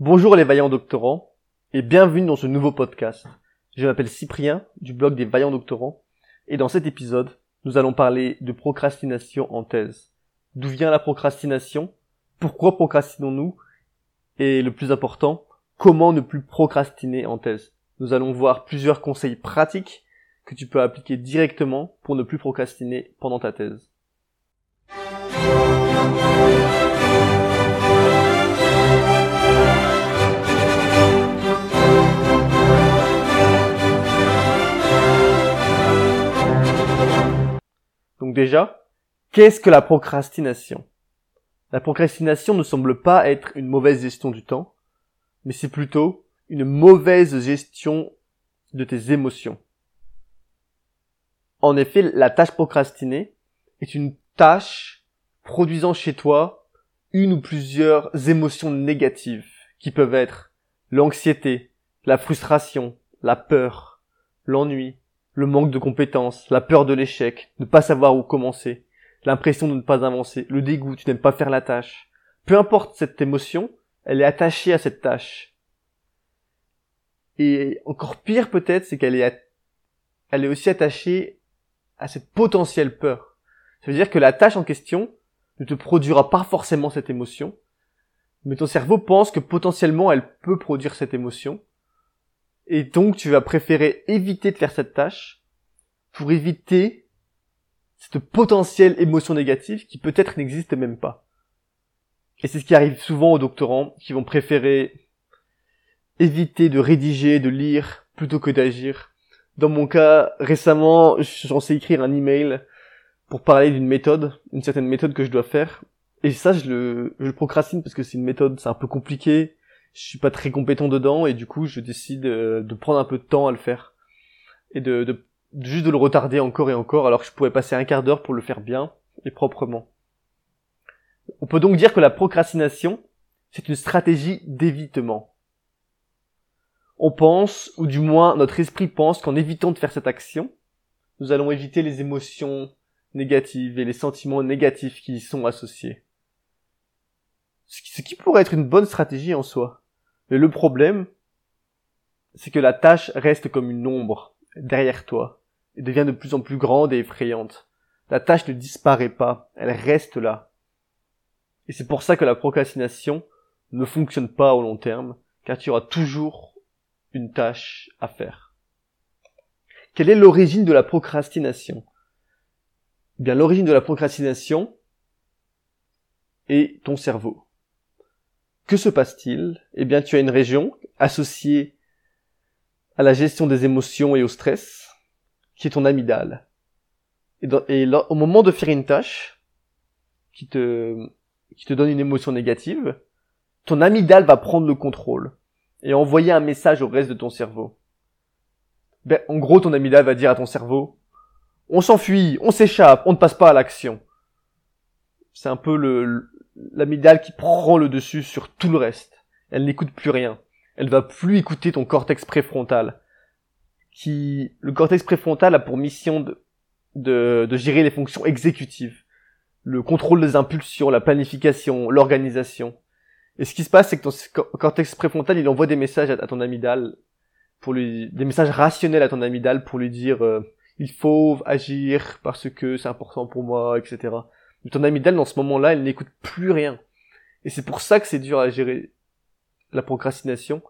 Bonjour les vaillants doctorants et bienvenue dans ce nouveau podcast. Je m'appelle Cyprien du blog des vaillants doctorants et dans cet épisode, nous allons parler de procrastination en thèse. D'où vient la procrastination? Pourquoi procrastinons-nous? Et le plus important, comment ne plus procrastiner en thèse? Nous allons voir plusieurs conseils pratiques que tu peux appliquer directement pour ne plus procrastiner pendant ta thèse. Donc déjà, qu'est-ce que la procrastination? La procrastination ne semble pas être une mauvaise gestion du temps, mais c'est plutôt une mauvaise gestion de tes émotions. En effet, la tâche procrastinée est une tâche produisant chez toi une ou plusieurs émotions négatives qui peuvent être l'anxiété, la frustration, la peur, l'ennui, le manque de compétences, la peur de l'échec, ne pas savoir où commencer, l'impression de ne pas avancer, le dégoût, tu n'aimes pas faire la tâche. Peu importe cette émotion, elle est attachée à cette tâche. Et encore pire peut-être, c'est qu'elle est, est aussi attachée à cette potentielle peur. Ça veut dire que la tâche en question ne te produira pas forcément cette émotion, mais ton cerveau pense que potentiellement elle peut produire cette émotion, et donc, tu vas préférer éviter de faire cette tâche pour éviter cette potentielle émotion négative qui peut-être n'existe même pas. Et c'est ce qui arrive souvent aux doctorants qui vont préférer éviter de rédiger, de lire plutôt que d'agir. Dans mon cas, récemment, j'en sais écrire un email pour parler d'une méthode, une certaine méthode que je dois faire. Et ça, je le, je le procrastine parce que c'est une méthode, c'est un peu compliqué je suis pas très compétent dedans et du coup je décide euh, de prendre un peu de temps à le faire et de, de, juste de le retarder encore et encore alors que je pourrais passer un quart d'heure pour le faire bien et proprement. On peut donc dire que la procrastination, c'est une stratégie d'évitement. On pense, ou du moins notre esprit pense qu'en évitant de faire cette action, nous allons éviter les émotions négatives et les sentiments négatifs qui y sont associés. Ce qui pourrait être une bonne stratégie en soi. Mais le problème, c'est que la tâche reste comme une ombre derrière toi et devient de plus en plus grande et effrayante. La tâche ne disparaît pas, elle reste là. Et c'est pour ça que la procrastination ne fonctionne pas au long terme, car tu auras toujours une tâche à faire. Quelle est l'origine de la procrastination? Eh Bien, l'origine de la procrastination est ton cerveau. Que se passe-t-il? Eh bien, tu as une région associée à la gestion des émotions et au stress, qui est ton amygdale. Et, au moment de faire une tâche qui te, qui te donne une émotion négative, ton amygdale va prendre le contrôle et envoyer un message au reste de ton cerveau. Ben, en gros, ton amygdale va dire à ton cerveau, on s'enfuit, on s'échappe, on ne passe pas à l'action. C'est un peu le, l'amygdale qui prend le dessus sur tout le reste. Elle n'écoute plus rien. Elle va plus écouter ton cortex préfrontal. Qui, le cortex préfrontal a pour mission de, de, de gérer les fonctions exécutives. Le contrôle des impulsions, la planification, l'organisation. Et ce qui se passe, c'est que ton cortex préfrontal, il envoie des messages à, ton amygdale pour lui, des messages rationnels à ton amygdale pour lui dire, euh, il faut agir parce que c'est important pour moi, etc. Mais ton amygdale, dans ce moment-là, elle n'écoute plus rien. Et c'est pour ça que c'est dur à gérer la procrastination,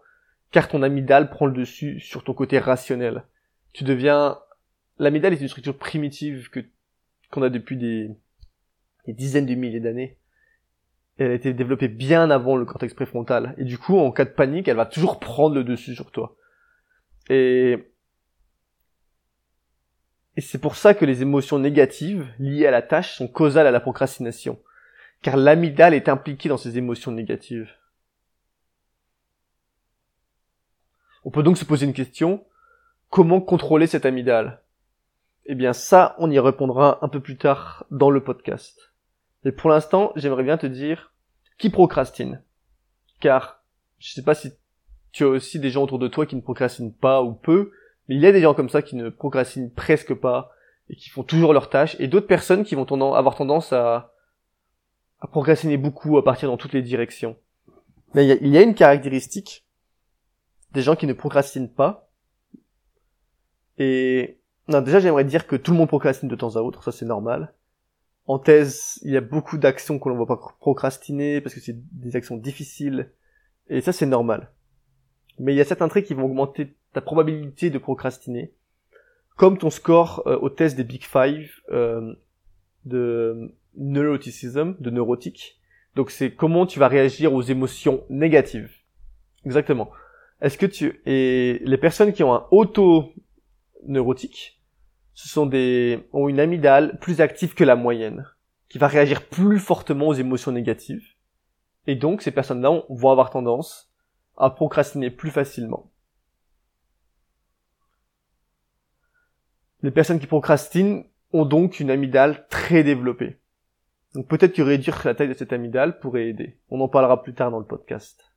car ton amygdale prend le dessus sur ton côté rationnel. Tu deviens... L'amygdale est une structure primitive que qu'on a depuis des, des dizaines de milliers d'années. Elle a été développée bien avant le cortex préfrontal. Et du coup, en cas de panique, elle va toujours prendre le dessus sur toi. Et et c'est pour ça que les émotions négatives liées à la tâche sont causales à la procrastination, car l'amygdale est impliquée dans ces émotions négatives. On peut donc se poser une question, comment contrôler cette amygdale? Eh bien ça, on y répondra un peu plus tard dans le podcast. Mais pour l'instant, j'aimerais bien te dire qui procrastine. Car je sais pas si tu as aussi des gens autour de toi qui ne procrastinent pas ou peu, mais il y a des gens comme ça qui ne procrastinent presque pas et qui font toujours leurs tâches, et d'autres personnes qui vont avoir tendance à, à procrastiner beaucoup, à partir dans toutes les directions. Mais il y, a, une caractéristique des gens qui ne procrastinent pas. Et non, déjà j'aimerais dire que tout le monde procrastine de temps à autre, ça c'est normal. En thèse, il y a beaucoup d'actions que l'on va pas procrastiner parce que c'est des actions difficiles et ça c'est normal. Mais il y a certains traits qui vont augmenter ta probabilité de procrastiner, comme ton score euh, au test des Big Five euh, de neuroticism, de neurotique. Donc c'est comment tu vas réagir aux émotions négatives. Exactement. Est-ce que tu et les personnes qui ont un auto neurotique, ce sont des ont une amygdale plus active que la moyenne, qui va réagir plus fortement aux émotions négatives. Et donc ces personnes-là vont avoir tendance à procrastiner plus facilement. Les personnes qui procrastinent ont donc une amygdale très développée. Donc peut-être que réduire la taille de cette amygdale pourrait aider. On en parlera plus tard dans le podcast.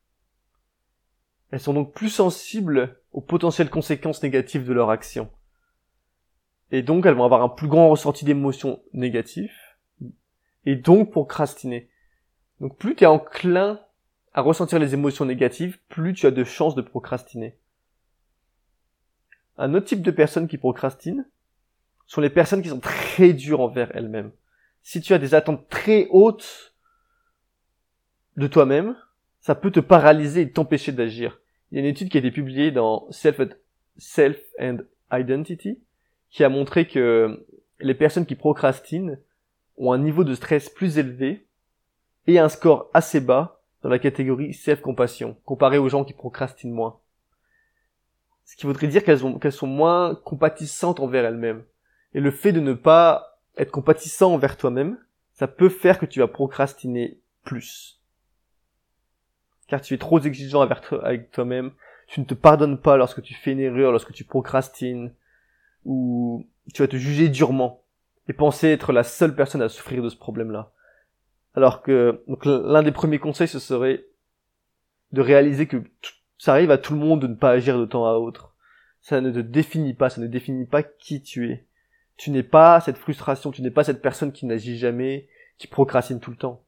Elles sont donc plus sensibles aux potentielles conséquences négatives de leur action. Et donc elles vont avoir un plus grand ressenti d'émotions négatives. Et donc procrastiner. Donc plus tu es enclin à ressentir les émotions négatives, plus tu as de chances de procrastiner. Un autre type de personnes qui procrastinent sont les personnes qui sont très dures envers elles-mêmes si tu as des attentes très hautes de toi-même, ça peut te paralyser et t'empêcher d'agir. Il y a une étude qui a été publiée dans Self, Self and Identity qui a montré que les personnes qui procrastinent ont un niveau de stress plus élevé et un score assez bas dans la catégorie self-compassion, comparé aux gens qui procrastinent moins. Ce qui voudrait dire qu'elles qu'elles sont moins compatissantes envers elles-mêmes. Et le fait de ne pas être compatissant envers toi-même, ça peut faire que tu vas procrastiner plus. Car tu es trop exigeant avec toi-même, tu ne te pardonnes pas lorsque tu fais une erreur, lorsque tu procrastines, ou tu vas te juger durement et penser être la seule personne à souffrir de ce problème-là. Alors que l'un des premiers conseils ce serait de réaliser que ça arrive à tout le monde de ne pas agir de temps à autre. Ça ne te définit pas, ça ne définit pas qui tu es. Tu n'es pas cette frustration, tu n'es pas cette personne qui n'agit jamais, qui procrastine tout le temps.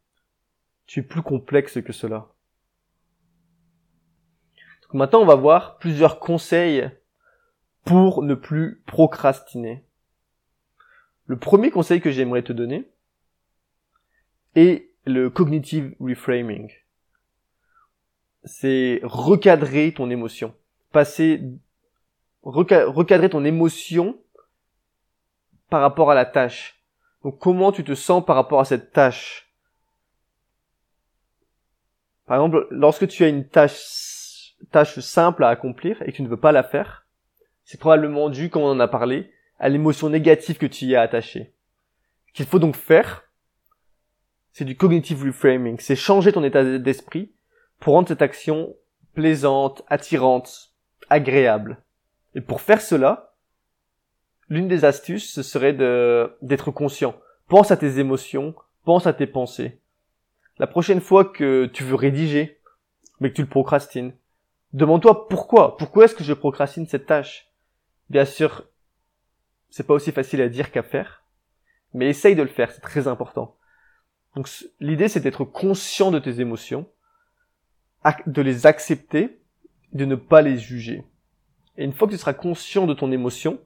Tu es plus complexe que cela. Donc maintenant, on va voir plusieurs conseils pour ne plus procrastiner. Le premier conseil que j'aimerais te donner est le cognitive reframing. C'est recadrer ton émotion. Passer, recadrer ton émotion par rapport à la tâche. Donc comment tu te sens par rapport à cette tâche? Par exemple, lorsque tu as une tâche, simple à accomplir et que tu ne veux pas la faire, c'est probablement dû, comme on en a parlé, à l'émotion négative que tu y as attachée. Ce qu'il faut donc faire, c'est du cognitive reframing, c'est changer ton état d'esprit pour rendre cette action plaisante, attirante, agréable. Et pour faire cela, l'une des astuces, ce serait d'être conscient. Pense à tes émotions, pense à tes pensées. La prochaine fois que tu veux rédiger, mais que tu le procrastines, demande-toi pourquoi. Pourquoi est-ce que je procrastine cette tâche? Bien sûr, c'est pas aussi facile à dire qu'à faire, mais essaye de le faire, c'est très important. Donc l'idée c'est d'être conscient de tes émotions, de les accepter, de ne pas les juger. Et une fois que tu seras conscient de ton émotion,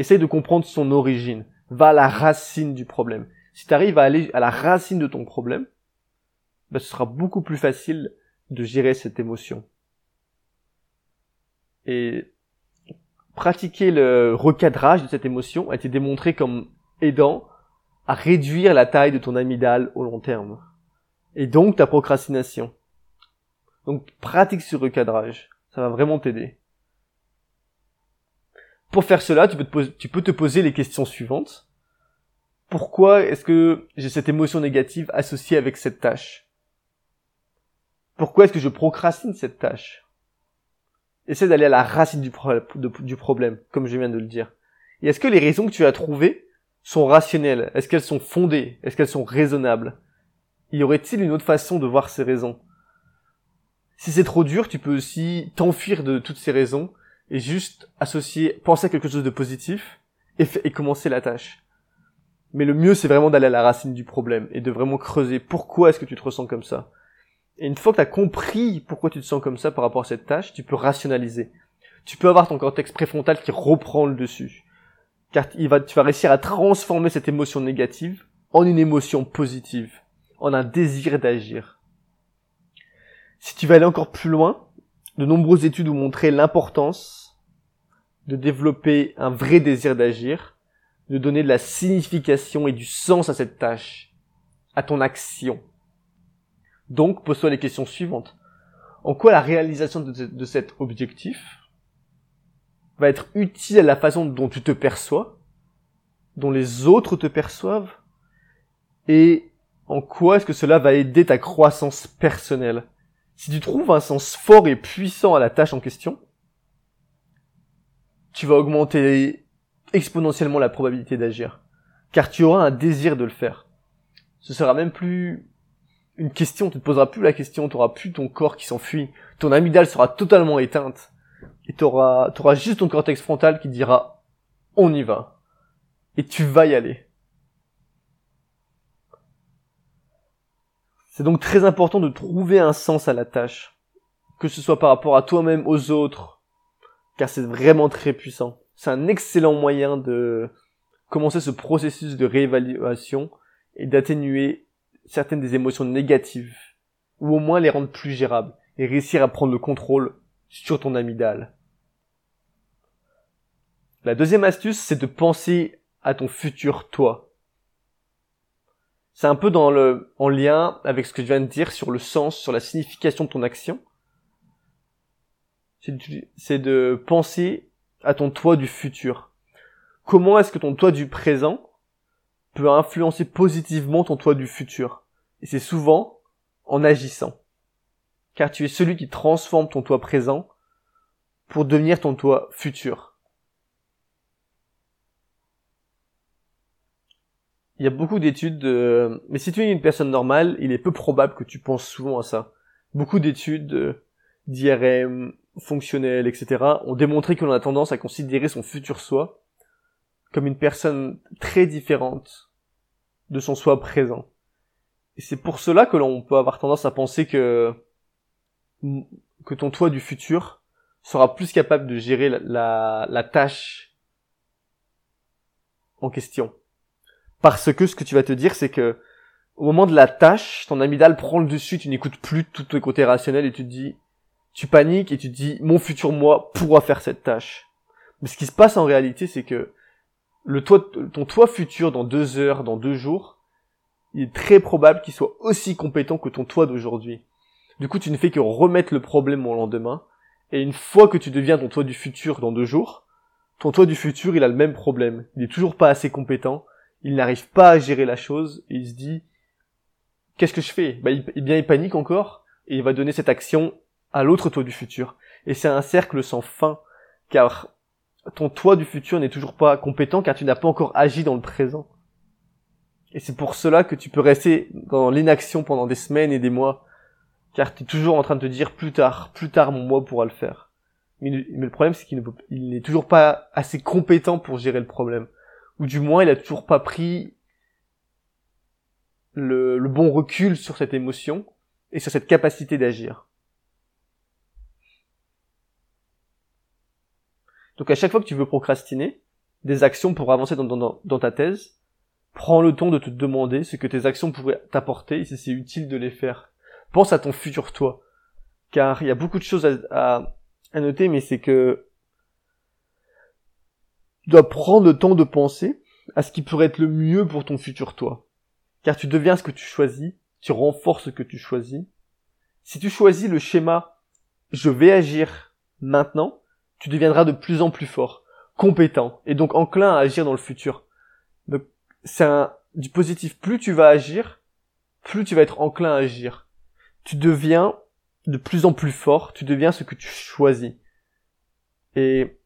Essaye de comprendre son origine. Va à la racine du problème. Si tu arrives à aller à la racine de ton problème, ben, ce sera beaucoup plus facile de gérer cette émotion. Et pratiquer le recadrage de cette émotion a été démontré comme aidant à réduire la taille de ton amygdale au long terme. Et donc ta procrastination. Donc pratique ce recadrage. Ça va vraiment t'aider. Pour faire cela, tu peux, te poser, les questions suivantes. Pourquoi est-ce que j'ai cette émotion négative associée avec cette tâche? Pourquoi est-ce que je procrastine cette tâche? Essaie d'aller à la racine du problème, comme je viens de le dire. Et est-ce que les raisons que tu as trouvées sont rationnelles? Est-ce qu'elles sont fondées? Est-ce qu'elles sont raisonnables? Y aurait-il une autre façon de voir ces raisons? Si c'est trop dur, tu peux aussi t'enfuir de toutes ces raisons et juste associer, penser à quelque chose de positif et, et commencer la tâche. Mais le mieux, c'est vraiment d'aller à la racine du problème et de vraiment creuser pourquoi est-ce que tu te ressens comme ça. Et une fois que tu as compris pourquoi tu te sens comme ça par rapport à cette tâche, tu peux rationaliser. Tu peux avoir ton cortex préfrontal qui reprend le dessus. Car il va, tu vas réussir à transformer cette émotion négative en une émotion positive, en un désir d'agir. Si tu vas aller encore plus loin, de nombreuses études ont montré l'importance de développer un vrai désir d'agir, de donner de la signification et du sens à cette tâche, à ton action. Donc, pose-toi les questions suivantes. En quoi la réalisation de, cet objectif va être utile à la façon dont tu te perçois, dont les autres te perçoivent, et en quoi est-ce que cela va aider ta croissance personnelle? Si tu trouves un sens fort et puissant à la tâche en question, tu vas augmenter exponentiellement la probabilité d'agir, car tu auras un désir de le faire. Ce sera même plus une question, tu te poseras plus la question, tu auras plus ton corps qui s'enfuit, ton amygdale sera totalement éteinte, et tu auras, auras juste ton cortex frontal qui dira on y va, et tu vas y aller. C'est donc très important de trouver un sens à la tâche, que ce soit par rapport à toi-même, aux autres, car c'est vraiment très puissant. C'est un excellent moyen de commencer ce processus de réévaluation et d'atténuer certaines des émotions négatives, ou au moins les rendre plus gérables, et réussir à prendre le contrôle sur ton amygdale. La deuxième astuce, c'est de penser à ton futur toi. C'est un peu dans le, en lien avec ce que je viens de dire sur le sens, sur la signification de ton action. C'est de penser à ton toi du futur. Comment est-ce que ton toi du présent peut influencer positivement ton toi du futur? Et c'est souvent en agissant. Car tu es celui qui transforme ton toi présent pour devenir ton toi futur. Il y a beaucoup d'études, de... mais si tu es une personne normale, il est peu probable que tu penses souvent à ça. Beaucoup d'études d'IRM, fonctionnelles, etc. ont démontré qu'on a tendance à considérer son futur soi comme une personne très différente de son soi présent. Et c'est pour cela que l'on peut avoir tendance à penser que que ton toi du futur sera plus capable de gérer la, la, tâche en question. Parce que ce que tu vas te dire, c'est que au moment de la tâche, ton amygdale prend le dessus, tu n'écoutes plus tout tes côtés rationnels et tu te dis, tu paniques et tu te dis, mon futur moi pourra faire cette tâche. Mais ce qui se passe en réalité, c'est que le toi, ton toi futur dans deux heures, dans deux jours, il est très probable qu'il soit aussi compétent que ton toi d'aujourd'hui. Du coup, tu ne fais que remettre le problème au lendemain, et une fois que tu deviens ton toi du futur dans deux jours, ton toi du futur, il a le même problème. Il est toujours pas assez compétent, il n'arrive pas à gérer la chose, et il se dit, qu'est-ce que je fais? Bah, il, eh bien, il panique encore, et il va donner cette action à l'autre toi du futur. Et c'est un cercle sans fin, car ton toi du futur n'est toujours pas compétent car tu n'as pas encore agi dans le présent. Et c'est pour cela que tu peux rester dans l'inaction pendant des semaines et des mois, car tu es toujours en train de te dire plus tard, plus tard mon moi pourra le faire. Mais, le problème c'est qu'il n'est toujours pas assez compétent pour gérer le problème. Ou du moins il a toujours pas pris le bon recul sur cette émotion et sur cette capacité d'agir. Donc à chaque fois que tu veux procrastiner des actions pour avancer dans, ta thèse, prends le temps de te demander ce que tes actions pourraient t'apporter et si c'est utile de les faire. Pense à ton futur toi. Car il y a beaucoup de choses à, noter, mais c'est que dois prendre le temps de penser à ce qui pourrait être le mieux pour ton futur toi. Car tu deviens ce que tu choisis, tu renforces ce que tu choisis. Si tu choisis le schéma je vais agir maintenant, tu deviendras de plus en plus fort, compétent, et donc enclin à agir dans le futur. Donc, c'est du positif. Plus tu vas agir, plus tu vas être enclin à agir. Tu deviens de plus en plus fort, tu deviens ce que tu choisis. Et,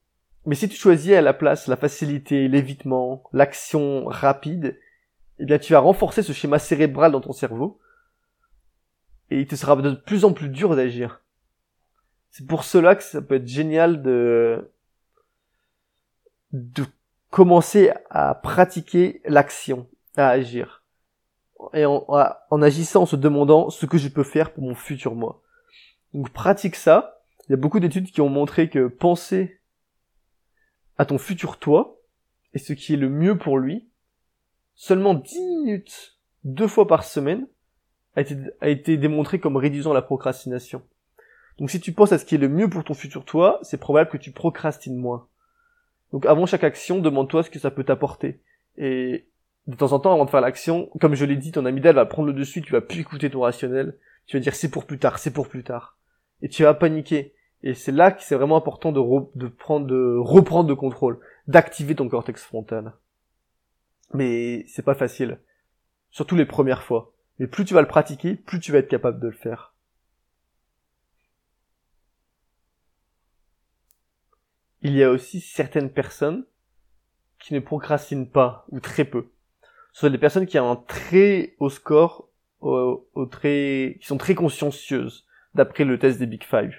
mais si tu choisis à la place la facilité, l'évitement, l'action rapide, eh bien tu vas renforcer ce schéma cérébral dans ton cerveau, et il te sera de plus en plus dur d'agir. C'est pour cela que ça peut être génial de de commencer à pratiquer l'action, à agir. et en, agissant en se demandant ce que je peux faire pour mon futur moi. Donc pratique ça. Il y a beaucoup d'études qui ont montré que penser à ton futur toi et ce qui est le mieux pour lui, seulement 10 minutes, deux fois par semaine, a été, démontré comme réduisant la procrastination. Donc si tu penses à ce qui est le mieux pour ton futur toi, c'est probable que tu procrastines moins. Donc avant chaque action, demande-toi ce que ça peut t'apporter. Et de temps en temps, avant de faire l'action, comme je l'ai dit, ton amygdale va prendre le dessus, tu vas plus écouter ton rationnel, tu vas dire c'est pour plus tard, c'est pour plus tard. Et tu vas paniquer. Et c'est là que c'est vraiment important de, prendre, de reprendre le contrôle, d'activer ton cortex frontal. Mais c'est pas facile. Surtout les premières fois. Mais plus tu vas le pratiquer, plus tu vas être capable de le faire. Il y a aussi certaines personnes qui ne procrastinent pas, ou très peu. Ce sont des personnes qui ont un très haut score, au, très, qui sont très consciencieuses, d'après le test des Big Five.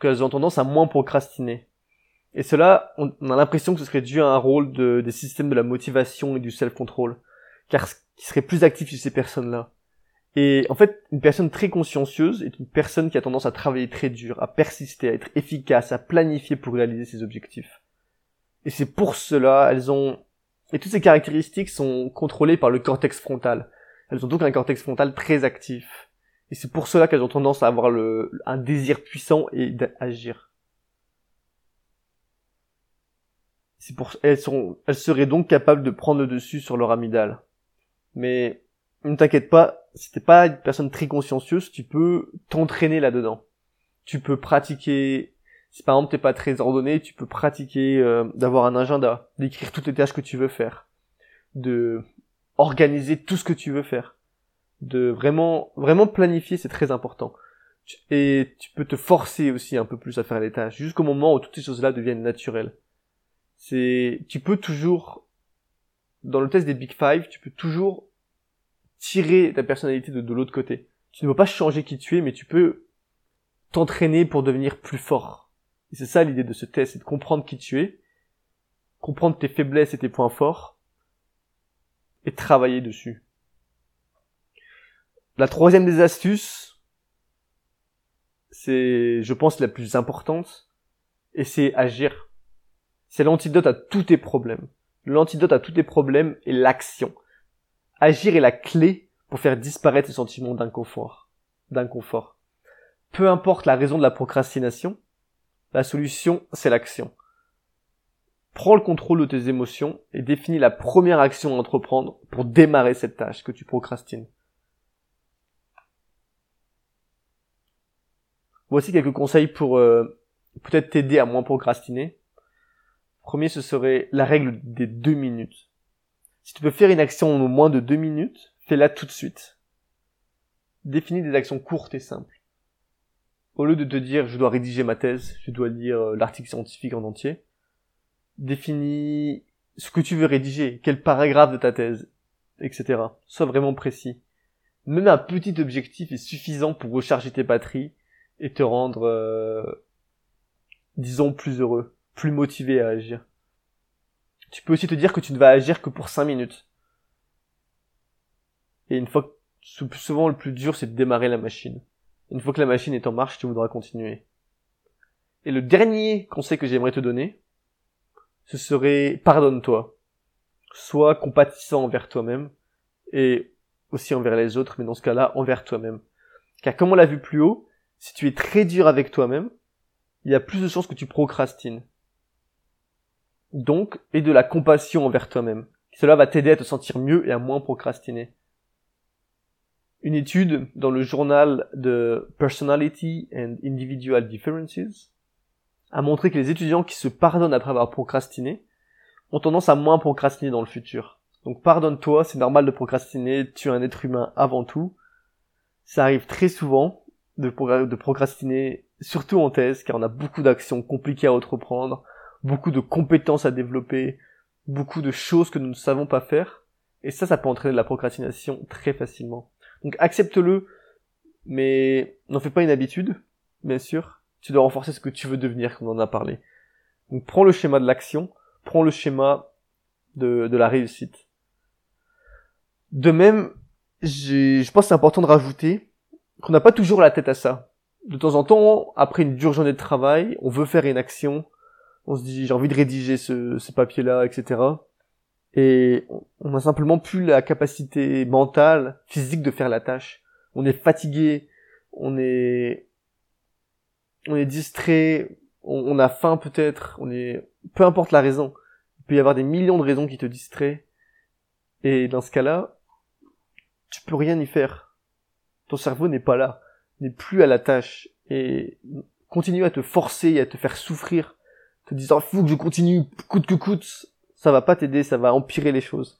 Qu'elles ont tendance à moins procrastiner. Et cela, on, a l'impression que ce serait dû à un rôle de, des systèmes de la motivation et du self-control. Car qui serait plus actif chez ces personnes-là. Et en fait, une personne très consciencieuse est une personne qui a tendance à travailler très dur, à persister, à être efficace, à planifier pour réaliser ses objectifs. Et c'est pour cela, elles ont... Et toutes ces caractéristiques sont contrôlées par le cortex frontal. Elles ont donc un cortex frontal très actif. Et c'est pour cela qu'elles ont tendance à avoir un désir puissant et d'agir. C'est pour... elles, sont... elles seraient donc capables de prendre le dessus sur leur amygdale. Mais ne t'inquiète pas, si t'es pas une personne très consciencieuse, tu peux t'entraîner là-dedans. Tu peux pratiquer, si par exemple t'es pas très ordonné, tu peux pratiquer euh, d'avoir un agenda, d'écrire toutes les tâches que tu veux faire, de organiser tout ce que tu veux faire, de vraiment, vraiment planifier, c'est très important. Et tu peux te forcer aussi un peu plus à faire les tâches, jusqu'au moment où toutes ces choses-là deviennent naturelles. C'est, tu peux toujours, dans le test des Big Five, tu peux toujours tirer ta personnalité de, l'autre côté. Tu ne peux pas changer qui tu es, mais tu peux t'entraîner pour devenir plus fort. Et c'est ça l'idée de ce test, c'est de comprendre qui tu es, comprendre tes faiblesses et tes points forts, et travailler dessus. La troisième des astuces, c'est, je pense, la plus importante, et c'est agir. C'est l'antidote à tous tes problèmes. L'antidote à tous tes problèmes est l'action. Agir est la clé pour faire disparaître ce sentiment d'inconfort. D'inconfort. Peu importe la raison de la procrastination, la solution, c'est l'action. Prends le contrôle de tes émotions et définis la première action à entreprendre pour démarrer cette tâche que tu procrastines. Voici quelques conseils pour euh, peut-être t'aider à moins procrastiner. Premier, ce serait la règle des deux minutes. Si tu peux faire une action en moins de deux minutes, fais-la tout de suite. Définis des actions courtes et simples. Au lieu de te dire je dois rédiger ma thèse, je dois lire euh, l'article scientifique en entier, définis ce que tu veux rédiger, quel paragraphe de ta thèse, etc. Sois vraiment précis. Même un petit objectif est suffisant pour recharger tes batteries et te rendre, euh, disons, plus heureux, plus motivé à agir. Tu peux aussi te dire que tu ne vas agir que pour 5 minutes. Et une fois que, souvent le plus dur c'est de démarrer la machine. Une fois que la machine est en marche, tu voudras continuer. Et le dernier conseil que j'aimerais te donner, ce serait pardonne-toi. Sois compatissant envers toi-même et aussi envers les autres, mais dans ce cas-là, envers toi-même. Car comme on l'a vu plus haut, si tu es très dur avec toi-même, il y a plus de chances que tu procrastines donc, et de la compassion envers toi-même. Cela va t'aider à te sentir mieux et à moins procrastiner. Une étude dans le journal de Personality and Individual Differences a montré que les étudiants qui se pardonnent après avoir procrastiné ont tendance à moins procrastiner dans le futur. Donc pardonne-toi, c'est normal de procrastiner, tu es un être humain avant tout. Ça arrive très souvent de, procrastiner, surtout en thèse, car on a beaucoup d'actions compliquées à entreprendre, beaucoup de compétences à développer, beaucoup de choses que nous ne savons pas faire. Et ça, ça peut entraîner de la procrastination très facilement. Donc accepte-le, mais n'en fais pas une habitude, bien sûr. Tu dois renforcer ce que tu veux devenir, comme on en a parlé. Donc prends le schéma de l'action, prends le schéma de, de la réussite. De même, je pense que c'est important de rajouter qu'on n'a pas toujours la tête à ça. De temps en temps, après une dure journée de travail, on veut faire une action, on se dit j'ai envie de rédiger ce, ce papier-là, etc. Et on a simplement plus la capacité mentale, physique de faire la tâche. On est fatigué, on est, on est distrait, on, a faim peut-être, on est, peu importe la raison. Il peut y avoir des millions de raisons qui te distraient. Et dans ce cas-là, tu peux rien y faire. Ton cerveau n'est pas là, n'est plus à la tâche. Et continue à te forcer à te faire souffrir, te disant, faut que je continue, coûte que coûte, ça va pas t'aider, ça va empirer les choses.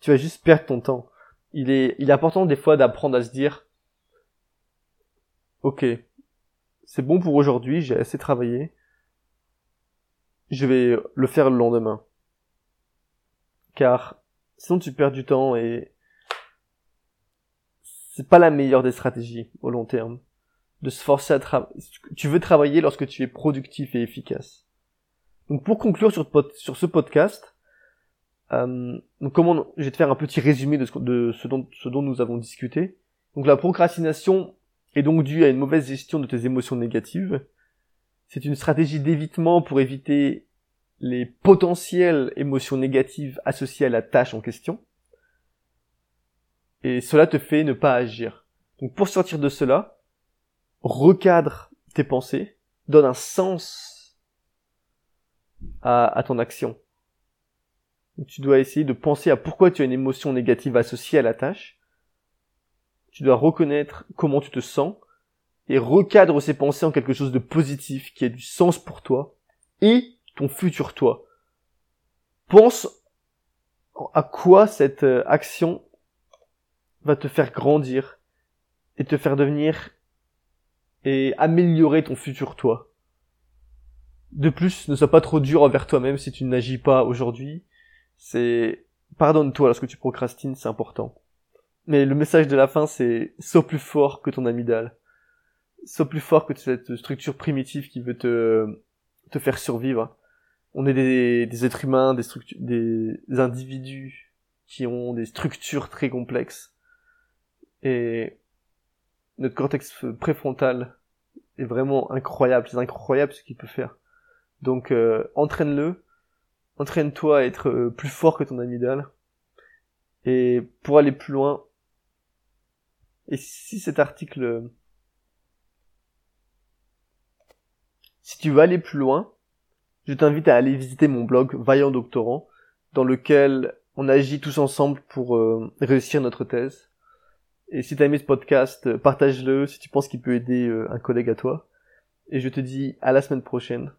Tu vas juste perdre ton temps. Il est, il est important des fois d'apprendre à se dire, ok, c'est bon pour aujourd'hui, j'ai assez travaillé, je vais le faire le lendemain. Car sinon tu perds du temps et c'est pas la meilleure des stratégies au long terme de se forcer à travailler. Tu veux travailler lorsque tu es productif et efficace. Donc pour conclure sur, ce podcast, euh, comment je vais te faire un petit résumé de, ce, de ce, dont, ce dont nous avons discuté. Donc la procrastination est donc due à une mauvaise gestion de tes émotions négatives. C'est une stratégie d'évitement pour éviter les potentielles émotions négatives associées à la tâche en question. Et cela te fait ne pas agir. Donc pour sortir de cela, recadre tes pensées, donne un sens à, ton action. tu dois essayer de penser à pourquoi tu as une émotion négative associée à la tâche. Tu dois reconnaître comment tu te sens et recadre ces pensées en quelque chose de positif qui a du sens pour toi et ton futur toi. Pense à quoi cette euh, action va te faire grandir et te faire devenir et améliorer ton futur toi. De plus, ne sois pas trop dur envers toi-même si tu n'agis pas aujourd'hui. C'est pardonne-toi lorsque tu procrastines, c'est important. Mais le message de la fin, c'est sois plus fort que ton amygdale. Sois plus fort que cette structure primitive qui veut te, te faire survivre. On est des, êtres humains, des, des individus qui ont des structures très complexes. Et notre cortex préfrontal est vraiment incroyable. C'est incroyable ce qu'il peut faire. Donc euh, entraîne-le, entraîne-toi à être euh, plus fort que ton amygdale. Et pour aller plus loin, et si cet article, si tu veux aller plus loin, je t'invite à aller visiter mon blog Vaillant Doctorant, dans lequel on agit tous ensemble pour euh, réussir notre thèse. Et si t'as aimé ce podcast, euh, partage-le si tu penses qu'il peut aider euh, un collègue à toi. Et je te dis à la semaine prochaine.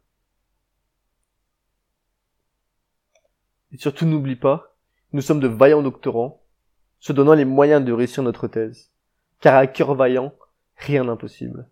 Et surtout n'oublie pas, nous sommes de vaillants doctorants, se donnant les moyens de réussir notre thèse. Car à cœur vaillant, rien d'impossible.